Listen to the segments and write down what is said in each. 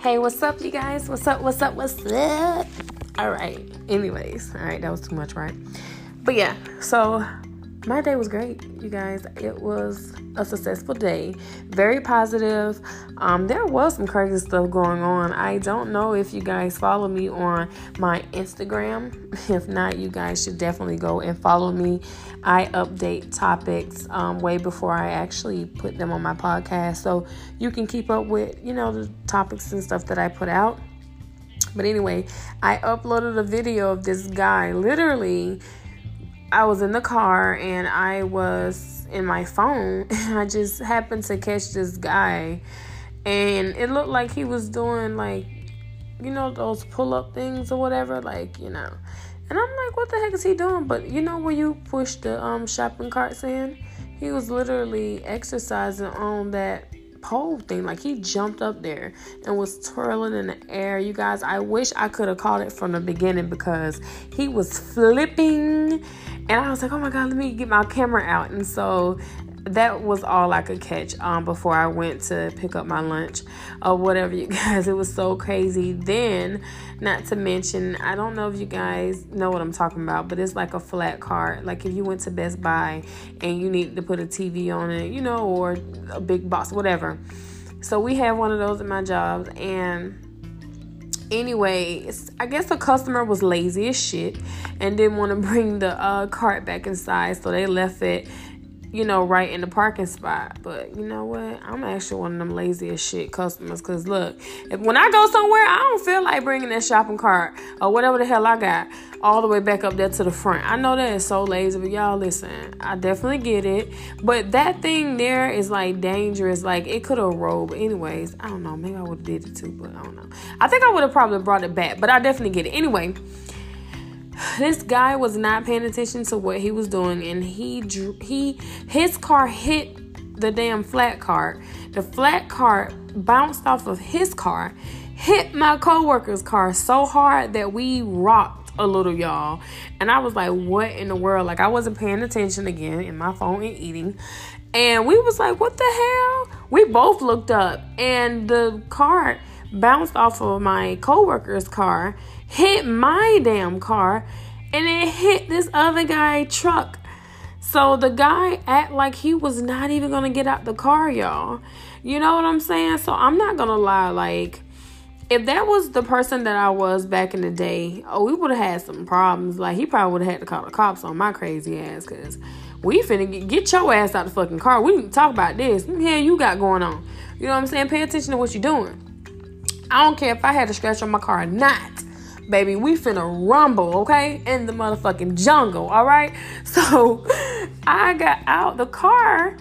Hey, what's up, you guys? What's up? What's up? What's up? All right. Anyways, all right, that was too much, right? But yeah, so my day was great, you guys. It was a successful day, very positive. Um, there was some crazy stuff going on. I don't know if you guys follow me on my Instagram. If not, you guys should definitely go and follow me. I update topics um, way before I actually put them on my podcast, so you can keep up with you know the topics and stuff that I put out. But anyway, I uploaded a video of this guy literally I was in the car and I was in my phone and I just happened to catch this guy and it looked like he was doing like you know those pull up things or whatever like you know. And I'm like what the heck is he doing? But you know where you push the um shopping carts in? He was literally exercising on that pole thing. Like he jumped up there and was twirling in the air. You guys, I wish I could have caught it from the beginning because he was flipping. And I was like, oh my God, let me get my camera out. And so that was all I could catch um, before I went to pick up my lunch or whatever, you guys. It was so crazy. Then, not to mention, I don't know if you guys know what I'm talking about, but it's like a flat cart. Like if you went to Best Buy and you need to put a TV on it, you know, or a big box, whatever. So we have one of those at my job and anyway, I guess the customer was lazy as shit and didn't want to bring the uh, cart back inside, so they left it you know, right in the parking spot. But you know what? I'm actually one of them lazy as shit customers. Cause look, if, when I go somewhere, I don't feel like bringing that shopping cart or whatever the hell I got all the way back up there to the front. I know that is so lazy, but y'all listen, I definitely get it. But that thing there is like dangerous. Like it could have rolled. But anyways, I don't know. Maybe I would have did it too, but I don't know. I think I would have probably brought it back, but I definitely get it. Anyway this guy was not paying attention to what he was doing and he he his car hit the damn flat cart the flat cart bounced off of his car hit my co-worker's car so hard that we rocked a little y'all. And i was like what in the world? Like i wasn't paying attention again in my phone and eating. And we was like what the hell? We both looked up and the cart bounced off of my co-worker's car hit my damn car and it hit this other guy truck. So the guy act like he was not even gonna get out the car, y'all. You know what I'm saying? So I'm not gonna lie, like if that was the person that I was back in the day, oh, we would have had some problems. Like he probably would have had to call the cops on my crazy ass, cause we finna get, get your ass out the fucking car. We can talk about this. What hell you got going on? You know what I'm saying? Pay attention to what you're doing. I don't care if I had a scratch on my car or not baby. We finna rumble, okay? In the motherfucking jungle, all right? So I got out the car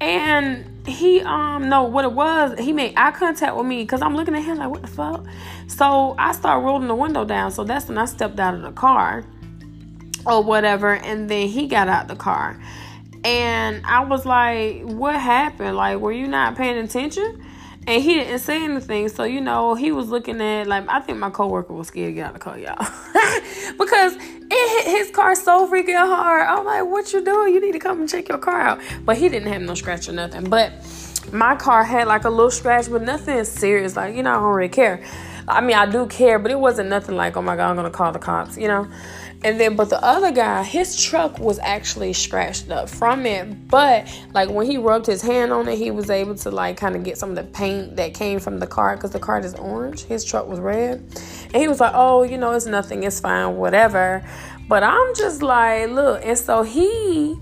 and he um no what it was he made eye contact with me because i'm looking at him like what the fuck so i start rolling the window down so that's when i stepped out of the car or whatever and then he got out the car and i was like what happened like were you not paying attention and he didn't say anything. So you know, he was looking at like I think my coworker was scared to get out of the car, y'all, because it hit his car so freaking hard. I'm like, what you doing? You need to come and check your car out. But he didn't have no scratch or nothing. But my car had like a little scratch, but nothing serious. Like you know, I don't really care. I mean, I do care, but it wasn't nothing like, oh my god, I'm gonna call the cops, you know. And then, but the other guy, his truck was actually scratched up from it. But like when he rubbed his hand on it, he was able to like kind of get some of the paint that came from the car because the car is orange. His truck was red. And he was like, oh, you know, it's nothing, it's fine, whatever. But I'm just like, look. And so he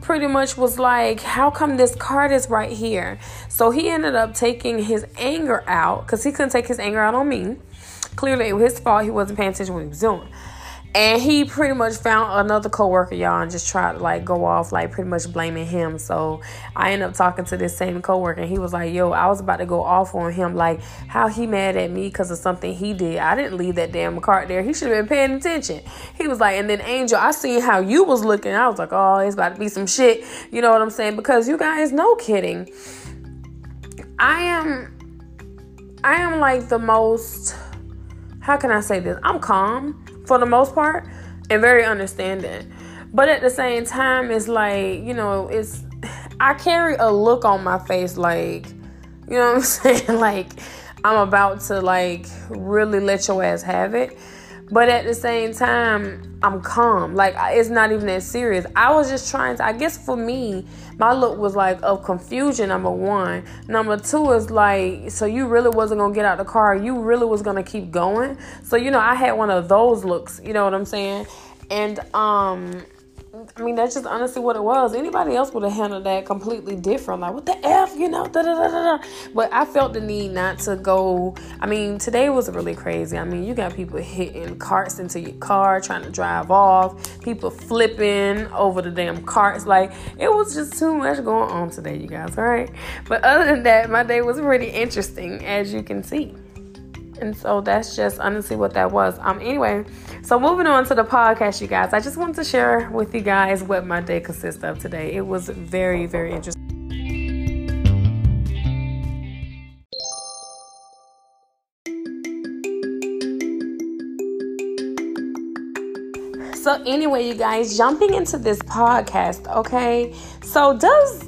pretty much was like, How come this card is right here? So he ended up taking his anger out because he couldn't take his anger out on me. Clearly, it was his fault. He wasn't paying attention to what he was doing. And he pretty much found another coworker, y'all, and just tried to like go off, like pretty much blaming him. So I ended up talking to this same coworker, and he was like, "Yo, I was about to go off on him, like how he mad at me because of something he did. I didn't leave that damn cart there. He should have been paying attention." He was like, and then Angel, I seen how you was looking. I was like, "Oh, it's about to be some shit." You know what I'm saying? Because you guys, no kidding, I am, I am like the most. How can I say this? I'm calm for the most part and very understanding. But at the same time, it's like, you know, it's I carry a look on my face like, you know what I'm saying? Like I'm about to like really let your ass have it. But at the same time, I'm calm. Like it's not even that serious. I was just trying to. I guess for me, my look was like of confusion. Number one. Number two is like, so you really wasn't gonna get out the car. You really was gonna keep going. So you know, I had one of those looks. You know what I'm saying? And um, I mean, that's just honestly what it was. Anybody else would have handled that completely different. Like, what the F, you know? Da, da, da, da. But I felt the need not to go. I mean, today was really crazy. I mean, you got people hitting carts into your car, trying to drive off, people flipping over the damn carts. Like, it was just too much going on today, you guys, all right? But other than that, my day was pretty interesting, as you can see. And so that's just honestly what that was. Um anyway, so moving on to the podcast, you guys. I just wanted to share with you guys what my day consists of today. It was very, very interesting. So, anyway, you guys, jumping into this podcast, okay? So, does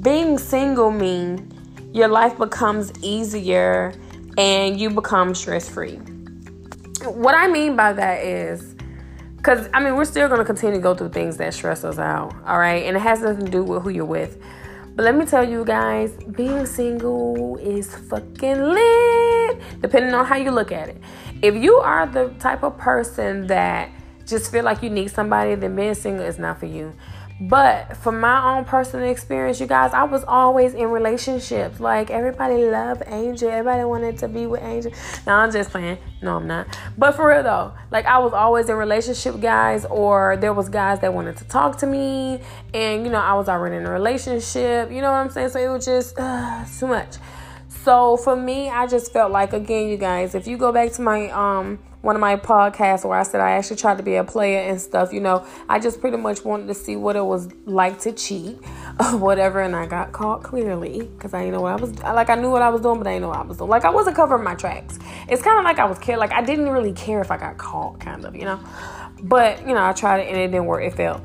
being single mean your life becomes easier and you become stress free. What I mean by that is, because I mean, we're still going to continue to go through things that stress us out, all right? And it has nothing to do with who you're with. But let me tell you guys, being single is fucking lit, depending on how you look at it. If you are the type of person that just feel like you need somebody, then being single is not for you. But from my own personal experience, you guys, I was always in relationships. Like everybody loved Angel. Everybody wanted to be with Angel. No, I'm just playing. No, I'm not. But for real though, like I was always in relationship guys, or there was guys that wanted to talk to me, and you know I was already in a relationship. You know what I'm saying? So it was just uh, too much. So for me, I just felt like again, you guys, if you go back to my um one of my podcasts where I said I actually tried to be a player and stuff, you know, I just pretty much wanted to see what it was like to cheat or whatever, and I got caught clearly because I didn't know what I was like. I knew what I was doing, but I didn't know what I was doing. Like I wasn't covering my tracks. It's kind of like I was care, like I didn't really care if I got caught, kind of, you know. But you know, I tried it and it didn't work. It failed.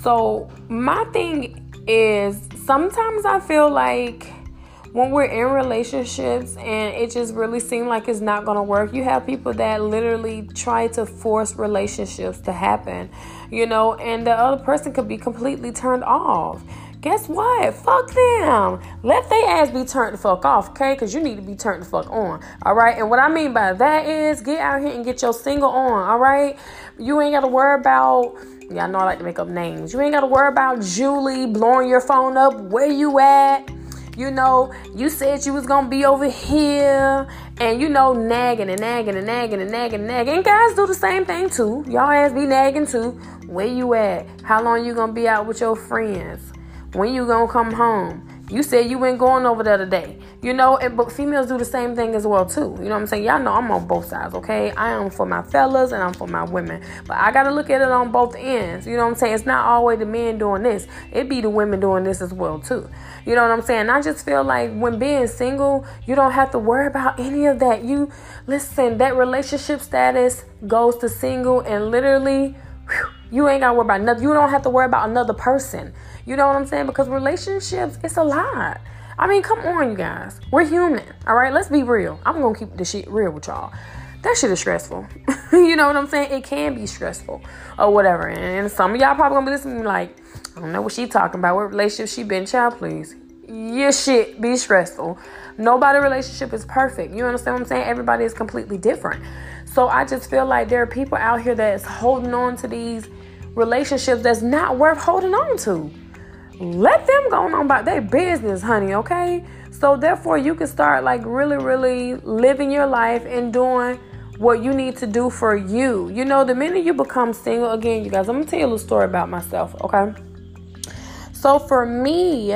So my thing is sometimes I feel like when we're in relationships and it just really seems like it's not going to work, you have people that literally try to force relationships to happen, you know, and the other person could be completely turned off. Guess what? Fuck them. Let their ass be turned the fuck off, okay? Because you need to be turned the fuck on, all right? And what I mean by that is get out here and get your single on, all right? You ain't got to worry about. Y'all know I like to make up names. You ain't got to worry about Julie blowing your phone up. Where you at? You know, you said you was gonna be over here, and you know, nagging and nagging and nagging and nagging and nagging. And guys do the same thing too. Y'all ass be nagging too. Where you at? How long you gonna be out with your friends? When you gonna come home? You said you ain't going over there today. You know, and but females do the same thing as well too. You know what I'm saying? Y'all know I'm on both sides, okay? I am for my fellas and I'm for my women. But I gotta look at it on both ends. You know what I'm saying? It's not always the men doing this. It be the women doing this as well too. You know what I'm saying? I just feel like when being single, you don't have to worry about any of that. You listen, that relationship status goes to single and literally whew, you ain't gotta worry about nothing. You don't have to worry about another person. You know what I'm saying? Because relationships, it's a lot. I mean, come on, you guys. We're human. All right, let's be real. I'm gonna keep the shit real with y'all. That shit is stressful. you know what I'm saying? It can be stressful or whatever. And some of y'all probably gonna be listening like, I don't know what she talking about. What relationship she been? Child, please. Your shit be stressful. Nobody relationship is perfect. You understand what I'm saying? Everybody is completely different. So I just feel like there are people out here that's holding on to these relationships that's not worth holding on to let them go on about their business, honey, okay? So therefore you can start like really, really living your life and doing what you need to do for you. You know, the minute you become single, again, you guys, I'm gonna tell you a little story about myself, okay? So for me,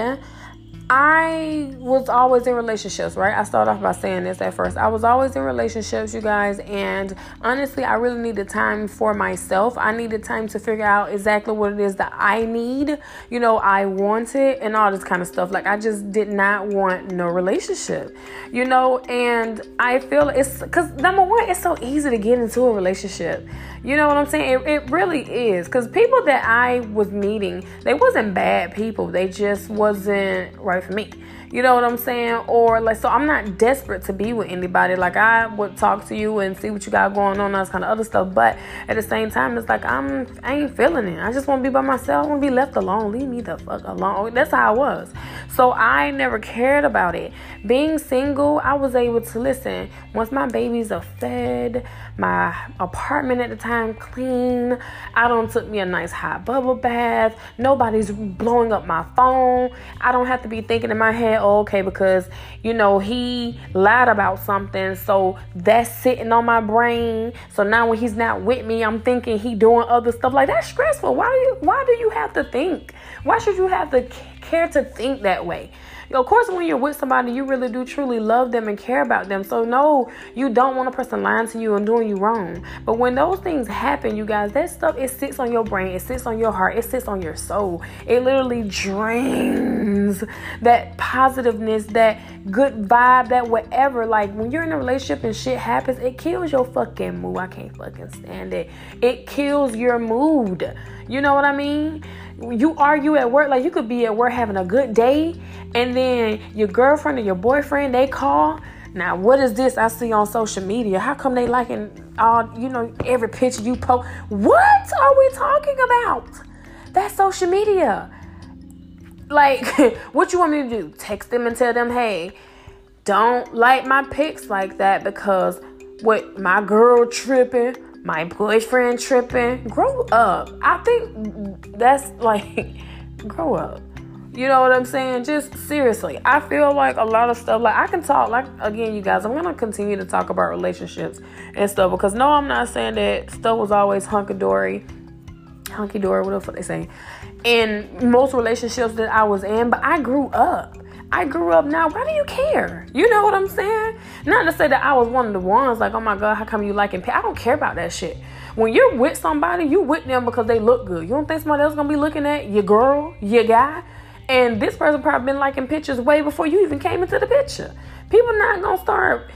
I was always in relationships, right? I started off by saying this at first. I was always in relationships, you guys, and honestly, I really needed time for myself. I needed time to figure out exactly what it is that I need, you know, I wanted, and all this kind of stuff. Like, I just did not want no relationship, you know, and I feel it's because number one, it's so easy to get into a relationship. You know what I'm saying? It, it really is. Because people that I was meeting, they wasn't bad people. They just wasn't right for me. You know what I'm saying? Or like, so I'm not desperate to be with anybody. Like, I would talk to you and see what you got going on, all this kind of other stuff. But at the same time, it's like I'm, I ain't feeling it. I just want to be by myself. I want to be left alone. Leave me the fuck alone. Oh, that's how I was. So I never cared about it. Being single, I was able to listen. Once my babies are fed, my apartment at the time clean. I don't took me a nice hot bubble bath. Nobody's blowing up my phone. I don't have to be thinking in my head, oh, okay, because you know he lied about something, so that's sitting on my brain. So now when he's not with me, I'm thinking he doing other stuff like that's stressful. Why do you why do you have to think? Why should you have to care to think that way? Of course, when you're with somebody, you really do truly love them and care about them. So, no, you don't want a person lying to you and doing you wrong. But when those things happen, you guys, that stuff, it sits on your brain, it sits on your heart, it sits on your soul. It literally drains that positiveness, that good vibe, that whatever. Like, when you're in a relationship and shit happens, it kills your fucking mood. I can't fucking stand it. It kills your mood. You know what I mean? You argue at work, like you could be at work having a good day, and then your girlfriend or your boyfriend they call. Now, what is this I see on social media? How come they liking all you know every picture you post? What are we talking about? That's social media. Like, what you want me to do? Text them and tell them, hey, don't like my pics like that because what my girl tripping my boyfriend tripping. Grow up. I think that's like, grow up. You know what I'm saying? Just seriously, I feel like a lot of stuff, like I can talk, like again, you guys, I'm gonna continue to talk about relationships and stuff because no, I'm not saying that stuff was always hunky dory, hunky dory, what the fuck they say, in most relationships that I was in, but I grew up. I grew up now. Why do you care? You know what I'm saying? Not to say that I was one of the ones like, oh my God, how come you liking pay? I don't care about that shit. When you're with somebody, you with them because they look good. You don't think somebody else gonna be looking at your girl, your guy? And this person probably been liking pictures way before you even came into the picture. People not gonna start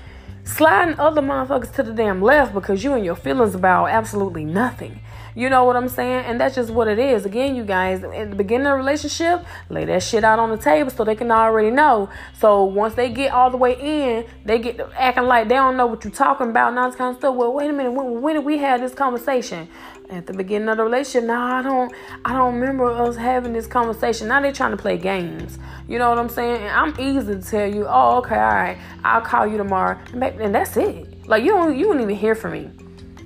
sliding other motherfuckers to the damn left because you and your feelings about absolutely nothing. You know what I'm saying? And that's just what it is. Again, you guys, in the beginning of the relationship, lay that shit out on the table so they can already know. So once they get all the way in, they get acting like they don't know what you're talking about and all this kind of stuff. Well, wait a minute, when, when did we have this conversation? At the beginning of the relationship, no, I don't, I don't remember us having this conversation. Now they're trying to play games. You know what I'm saying? And I'm easy to tell you, oh, okay, all right, I'll call you tomorrow, and that's it. Like you don't, you won't even hear from me.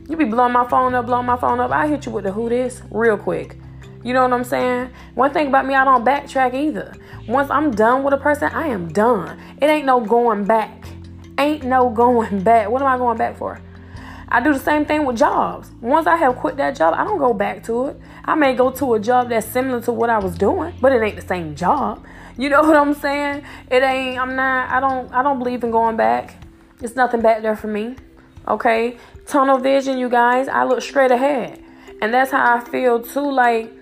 You be blowing my phone up, blowing my phone up. I hit you with the who this real quick. You know what I'm saying? One thing about me, I don't backtrack either. Once I'm done with a person, I am done. It ain't no going back. Ain't no going back. What am I going back for? I do the same thing with jobs. Once I have quit that job, I don't go back to it. I may go to a job that's similar to what I was doing, but it ain't the same job. You know what I'm saying? It ain't I'm not I don't I don't believe in going back. It's nothing back there for me. Okay? Tunnel vision, you guys. I look straight ahead. And that's how I feel too. Like,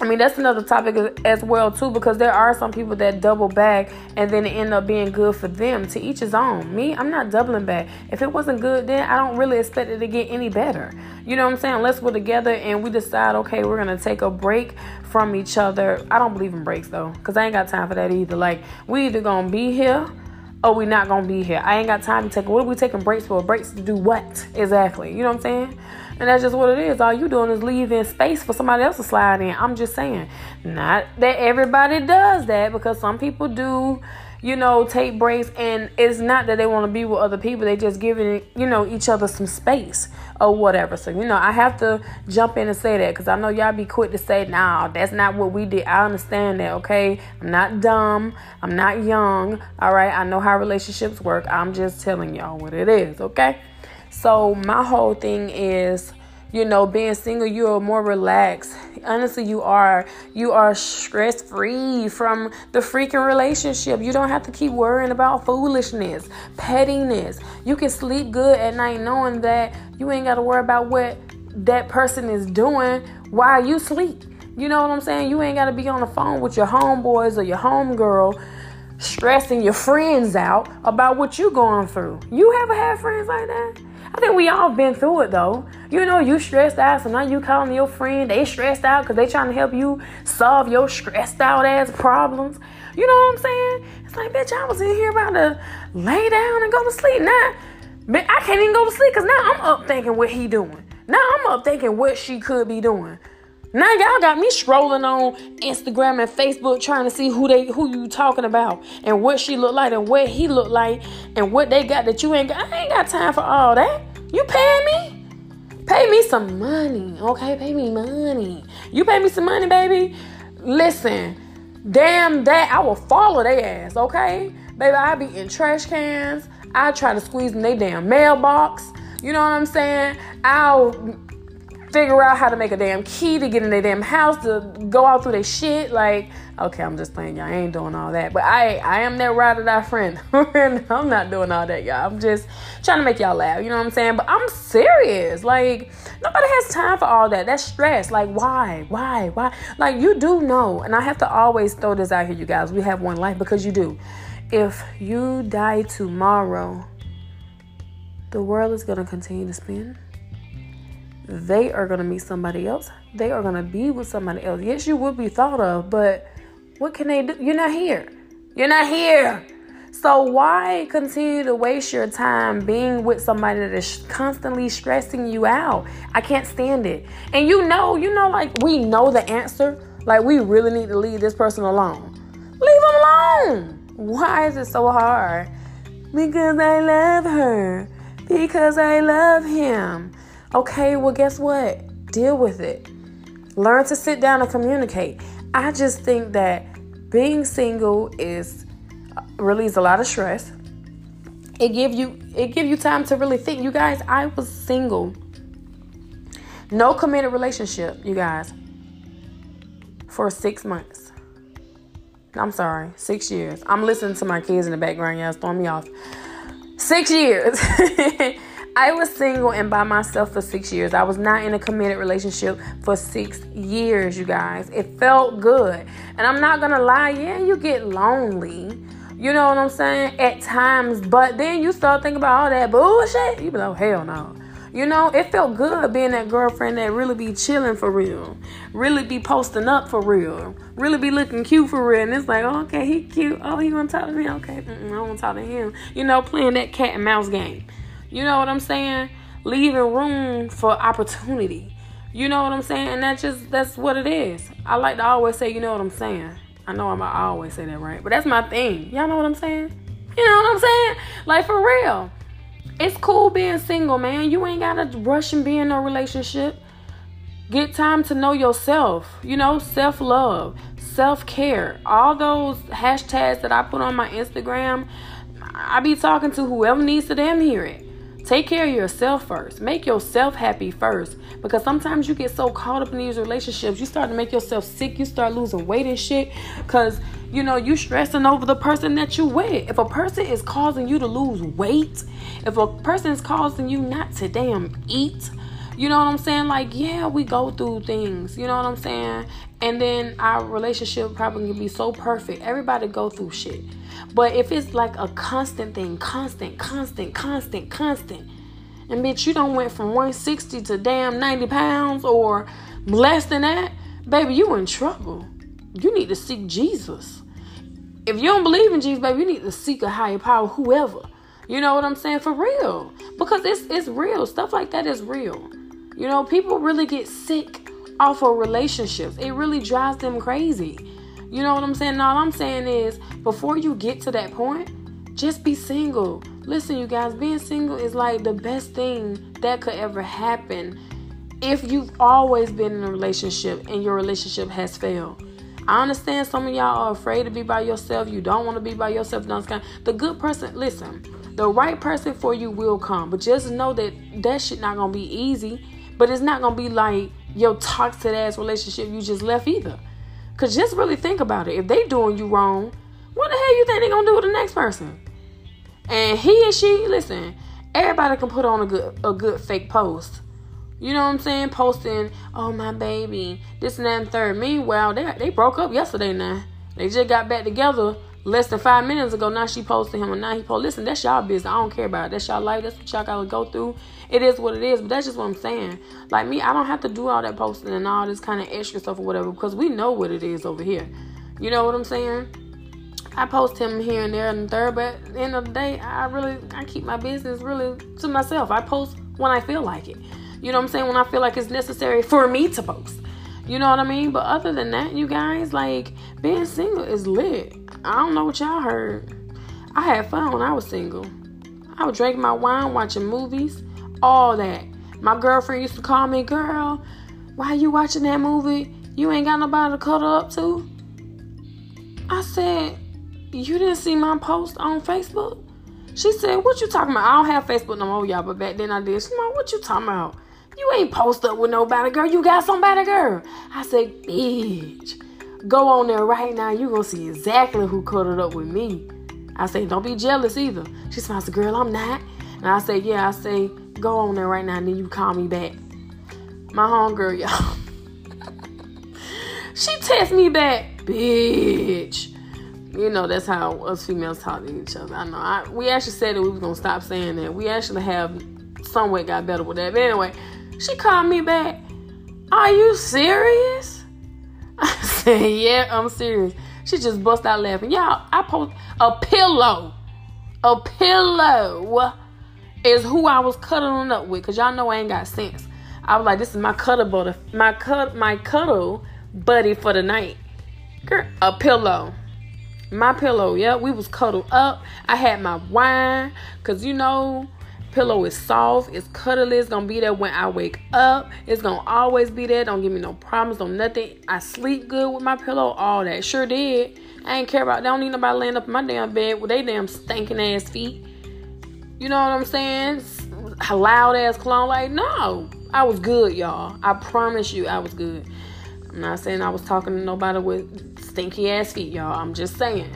I mean, that's another topic as well too, because there are some people that double back and then end up being good for them. To each his own. Me, I'm not doubling back. If it wasn't good, then I don't really expect it to get any better. You know what I'm saying? Unless we're together and we decide, okay, we're gonna take a break from each other. I don't believe in breaks though, because I ain't got time for that either. Like, we either gonna be here oh, we not gonna be here. I ain't got time to take. What are we taking breaks for? Breaks to do what exactly? You know what I'm saying? And that's just what it is. All you doing is leaving space for somebody else to slide in. I'm just saying, not that everybody does that because some people do you know, take breaks. And it's not that they want to be with other people, they just giving, you know, each other some space or whatever. So, you know, I have to jump in and say that because I know y'all be quick to say, nah, that's not what we did. I understand that, okay? I'm not dumb, I'm not young, all right? I know how relationships work. I'm just telling y'all what it is, okay? So, my whole thing is you know being single you are more relaxed. Honestly you are you are stress free from the freaking relationship. You don't have to keep worrying about foolishness pettiness. You can sleep good at night knowing that you ain't got to worry about what that person is doing while you sleep. You know what i'm saying? You ain't got to be on the phone with your homeboys or your homegirl stressing your friends out about what you going through. You ever had friends like that I think we all been through it though. You know, you stressed out, so now you calling your friend. They stressed out because they trying to help you solve your stressed out ass problems. You know what I'm saying? It's like, bitch, I was in here about to lay down and go to sleep. Now, but I can't even go to sleep because now I'm up thinking what he doing. Now I'm up thinking what she could be doing. Now y'all got me scrolling on Instagram and Facebook trying to see who they who you talking about and what she look like and what he look like and what they got that you ain't got. I ain't got time for all that. You paying me? Pay me some money, okay? Pay me money. You pay me some money, baby. Listen, damn that I will follow their ass, okay? Baby, I be in trash cans. I try to squeeze in their damn mailbox. You know what I'm saying? I'll figure out how to make a damn key to get in their damn house to go out through their shit. Like, okay, I'm just playing, y'all. I ain't doing all that. But I I am that ride or die friend. I'm not doing all that, y'all. I'm just trying to make y'all laugh. You know what I'm saying? But I'm serious. Like, nobody has time for all that. That's stress. Like, why? Why? Why? Like, you do know, and I have to always throw this out here, you guys. We have one life because you do. If you die tomorrow, the world is going to continue to spin. They are going to meet somebody else. They are going to be with somebody else. Yes, you will be thought of, but what can they do? You're not here. You're not here. So why continue to waste your time being with somebody that is constantly stressing you out? I can't stand it. And you know, you know, like we know the answer. Like we really need to leave this person alone. Leave them alone. Why is it so hard? Because I love her. Because I love him. Okay, well, guess what? Deal with it. Learn to sit down and communicate. I just think that being single is uh, relieves a lot of stress. It give you it give you time to really think. You guys, I was single. No committed relationship, you guys. For 6 months. I'm sorry, 6 years. I'm listening to my kids in the background, y'all throwing me off. 6 years. I was single and by myself for six years. I was not in a committed relationship for six years, you guys. It felt good. And I'm not gonna lie, yeah, you get lonely. You know what I'm saying? At times, but then you start thinking about all that bullshit. You be like, hell no. You know, it felt good being that girlfriend that really be chilling for real, really be posting up for real, really be looking cute for real. And it's like, oh, okay, he cute. Oh, he want to talk to me? Okay, Mm-mm, I want to talk to him. You know, playing that cat and mouse game. You know what I'm saying? Leaving room for opportunity. You know what I'm saying? And that's just that's what it is. I like to always say, you know what I'm saying. I know I'm I always say that right, but that's my thing. Y'all know what I'm saying? You know what I'm saying? Like for real. It's cool being single, man. You ain't gotta rush and be in no relationship. Get time to know yourself. You know, self love, self care. All those hashtags that I put on my Instagram, I be talking to whoever needs to damn hear it. Take care of yourself first. Make yourself happy first. Because sometimes you get so caught up in these relationships, you start to make yourself sick. You start losing weight and shit. Because, you know, you stressing over the person that you with. If a person is causing you to lose weight, if a person is causing you not to damn eat, you know what I'm saying? Like, yeah, we go through things. You know what I'm saying? And then our relationship probably can be so perfect. Everybody go through shit. But if it's like a constant thing, constant, constant, constant, constant, and bitch, you don't went from 160 to damn 90 pounds or less than that, baby, you in trouble. You need to seek Jesus. If you don't believe in Jesus, baby, you need to seek a higher power, whoever. You know what I'm saying? For real. Because it's it's real. Stuff like that is real. You know, people really get sick off of relationships. It really drives them crazy. You know what I'm saying? all I'm saying is before you get to that point, just be single. Listen, you guys, being single is like the best thing that could ever happen if you've always been in a relationship and your relationship has failed. I understand some of y'all are afraid to be by yourself. You don't want to be by yourself. The good person, listen, the right person for you will come. But just know that that shit not to be easy. But it's not to be like your toxic ass relationship you just left either. Cause just really think about it. If they doing you wrong, what the hell you think they gonna do with the next person? And he and she, listen, everybody can put on a good a good fake post. You know what I'm saying? Posting, oh my baby, this and that and third. Meanwhile, they they broke up yesterday now. They just got back together less than five minutes ago. Now she posted him and now he posted. Listen, that's y'all business. I don't care about it. That's y'all life. That's what y'all gotta go through. It is what it is. But that's just what I'm saying. Like me, I don't have to do all that posting and all this kind of extra stuff or whatever because we know what it is over here. You know what I'm saying? I post him here and there and there, but at the end of the day, I really I keep my business really to myself. I post when I feel like it. You know what I'm saying? When I feel like it's necessary for me to post. You know what I mean? But other than that, you guys, like being single is lit. I don't know what y'all heard. I had fun when I was single. I would drink my wine, watching movies, all that. My girlfriend used to call me, girl, why you watching that movie? You ain't got nobody to cuddle up to? I said, You didn't see my post on Facebook? She said, What you talking about? I don't have Facebook no more, y'all, but back then I did. She's like, What you talking about? You ain't post up with nobody, girl. You got somebody, girl. I said, Bitch, go on there right now. You gonna see exactly who cuddled up with me. I say, Don't be jealous either. She smiles, Girl, I'm not. And I say, Yeah, I say, Go on there right now, and then you call me back. My homegirl, y'all. she text me back bitch. You know, that's how us females talk to each other. I know. I, we actually said that we was gonna stop saying that. We actually have somewhat got better with that. But anyway, she called me back. Are you serious? I said, Yeah, I'm serious. She just bust out laughing. Y'all, I post a pillow. A pillow is who I was cuddling up with. Cause y'all know I ain't got sense. I was like, this is my cuddle buddy, my cut my cuddle buddy for the night. Girl, a pillow. My pillow, yeah, we was cuddled up. I had my wine, cause you know, pillow is soft, it's cuddly, it's gonna be there when I wake up. It's gonna always be there. Don't give me no problems, no nothing. I sleep good with my pillow, all that. Sure did. I ain't care about. They don't need nobody laying up in my damn bed with they damn stinking ass feet. You know what I'm saying? Loud ass clown. Like no, I was good, y'all. I promise you, I was good. I'm not saying I was talking to nobody with stinky ass feet, y'all. I'm just saying.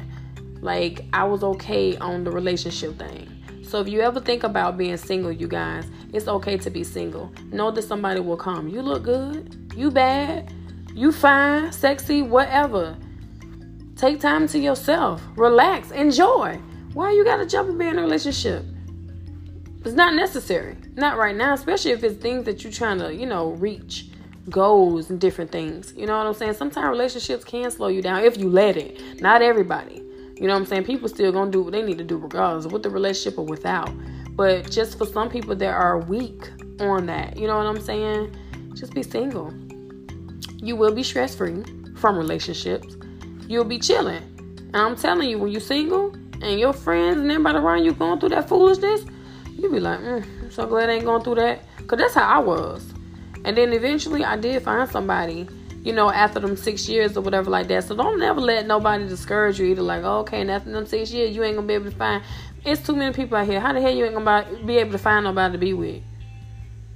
Like, I was okay on the relationship thing. So if you ever think about being single, you guys, it's okay to be single. Know that somebody will come. You look good. You bad. You fine, sexy, whatever. Take time to yourself. Relax. Enjoy. Why you gotta jump and be in a relationship? It's not necessary. Not right now, especially if it's things that you're trying to, you know, reach goals and different things. You know what I'm saying? Sometimes relationships can slow you down if you let it. Not everybody. You know what I'm saying? People still gonna do what they need to do regardless of with the relationship or without. But just for some people that are weak on that, you know what I'm saying? Just be single. You will be stress free from relationships. You'll be chilling. And I'm telling you, when you're single and your friends and everybody around you going through that foolishness, you be like, mm, I'm so glad I ain't going through that. Cause that's how I was. And then eventually I did find somebody, you know, after them six years or whatever like that. So don't never let nobody discourage you either like, oh, okay, and after them six years you ain't gonna be able to find it's too many people out here. How the hell you ain't gonna be able to find nobody to be with?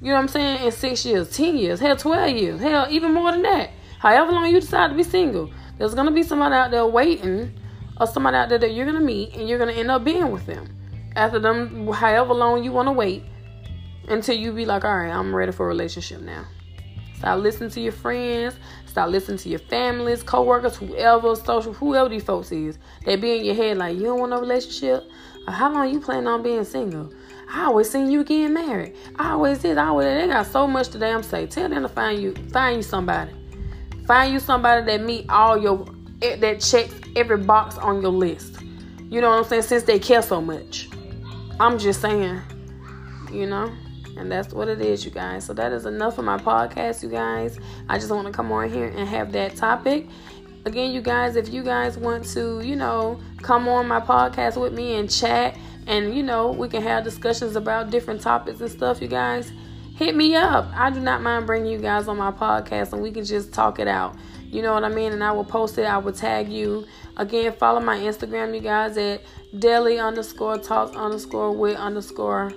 You know what I'm saying? In six years, ten years, hell, twelve years, hell, even more than that. However long you decide to be single, there's gonna be somebody out there waiting, or somebody out there that you're gonna meet, and you're gonna end up being with them. After them, however long you wanna wait, until you be like, all right, I'm ready for a relationship now. Stop listening to your friends. Stop listening to your families, co-workers, whoever, social, whoever these folks is. They be in your head like, you don't want no relationship? How long you planning on being single? I always seen you getting married. I always did. I always they got so much to damn say. Tell them to find you, find you somebody. Find you somebody that meet all your eh, that checks every box on your list. You know what I'm saying? Since they care so much. I'm just saying, you know. And that's what it is, you guys. So that is enough of my podcast, you guys. I just want to come on here and have that topic. Again, you guys, if you guys want to, you know, come on my podcast with me and chat and, you know, we can have discussions about different topics and stuff, you guys, hit me up. I do not mind bringing you guys on my podcast and we can just talk it out. You know what I mean? And I will post it. I will tag you. Again, follow my Instagram, you guys, at daily underscore talks underscore with underscore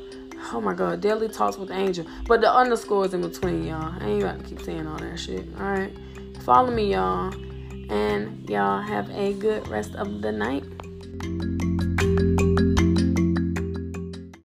Oh my god, Daily Talks with Angel. But the underscore is in between, y'all. I ain't about to keep saying all that shit. Alright. Follow me, y'all. And y'all have a good rest of the night.